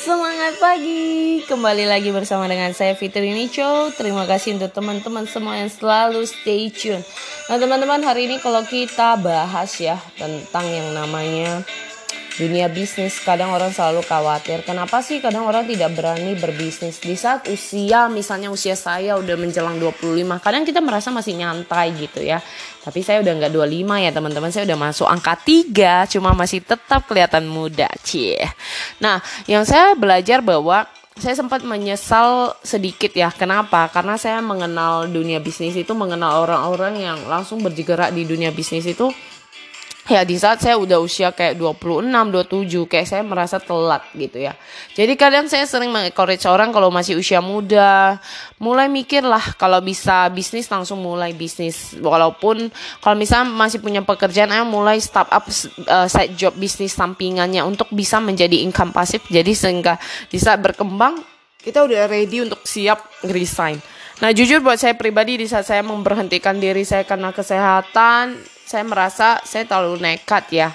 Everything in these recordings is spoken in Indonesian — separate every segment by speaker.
Speaker 1: Semangat pagi, kembali lagi bersama dengan saya Fitri Nico. Terima kasih untuk teman-teman semua yang selalu stay tune. Nah teman-teman hari ini kalau kita bahas ya tentang yang namanya dunia bisnis kadang orang selalu khawatir. Kenapa sih kadang orang tidak berani berbisnis? Di saat usia misalnya usia saya udah menjelang 25 kadang kita merasa masih nyantai gitu ya. Tapi saya udah nggak 25 ya teman-teman. Saya udah masuk angka 3 cuma masih tetap kelihatan muda cie. Nah yang saya belajar bahwa saya sempat menyesal sedikit ya. Kenapa? Karena saya mengenal dunia bisnis itu, mengenal orang-orang yang langsung bergerak di dunia bisnis itu ya di saat saya udah usia kayak 26, 27 kayak saya merasa telat gitu ya. Jadi kadang saya sering mengencourage orang kalau masih usia muda, mulai mikir lah kalau bisa bisnis langsung mulai bisnis. Walaupun kalau misalnya masih punya pekerjaan, ayo mulai startup uh, side job bisnis sampingannya untuk bisa menjadi income pasif. Jadi sehingga di saat berkembang kita udah ready untuk siap resign. Nah jujur buat saya pribadi di saat saya memberhentikan diri saya karena kesehatan, saya merasa saya terlalu nekat ya.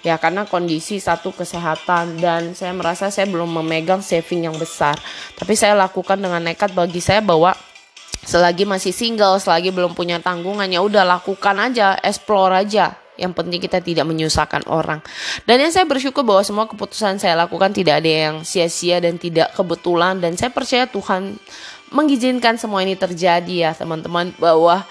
Speaker 1: Ya karena kondisi satu kesehatan dan saya merasa saya belum memegang saving yang besar. Tapi saya lakukan dengan nekat bagi saya bahwa selagi masih single selagi belum punya tanggungan ya udah lakukan aja explore aja. Yang penting kita tidak menyusahkan orang. Dan yang saya bersyukur bahwa semua keputusan saya lakukan tidak ada yang sia-sia dan tidak kebetulan. Dan saya percaya Tuhan mengizinkan semua ini terjadi ya teman-teman bahwa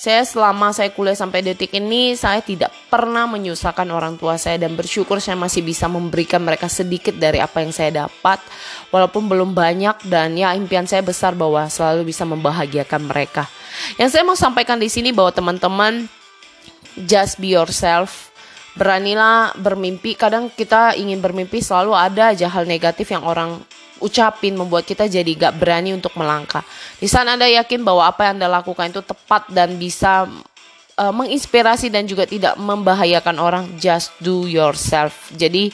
Speaker 1: saya selama saya kuliah sampai detik ini saya tidak pernah menyusahkan orang tua saya dan bersyukur saya masih bisa memberikan mereka sedikit dari apa yang saya dapat walaupun belum banyak dan ya impian saya besar bahwa selalu bisa membahagiakan mereka. Yang saya mau sampaikan di sini bahwa teman-teman just be yourself. Beranilah bermimpi. Kadang kita ingin bermimpi selalu ada aja hal negatif yang orang ucapin membuat kita jadi gak berani untuk melangkah. Di sana Anda yakin bahwa apa yang Anda lakukan itu tepat dan bisa uh, menginspirasi dan juga tidak membahayakan orang. Just do yourself. Jadi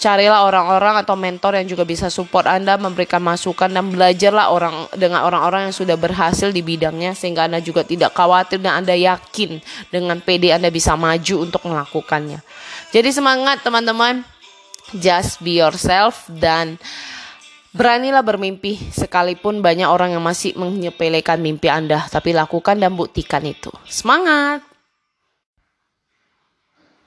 Speaker 1: carilah orang-orang atau mentor yang juga bisa support Anda, memberikan masukan dan belajarlah orang dengan orang-orang yang sudah berhasil di bidangnya sehingga Anda juga tidak khawatir dan Anda yakin dengan PD Anda bisa maju untuk melakukannya. Jadi semangat teman-teman. Just be yourself dan Beranilah bermimpi, sekalipun banyak orang yang masih menyepelekan mimpi Anda, tapi lakukan dan buktikan itu. Semangat!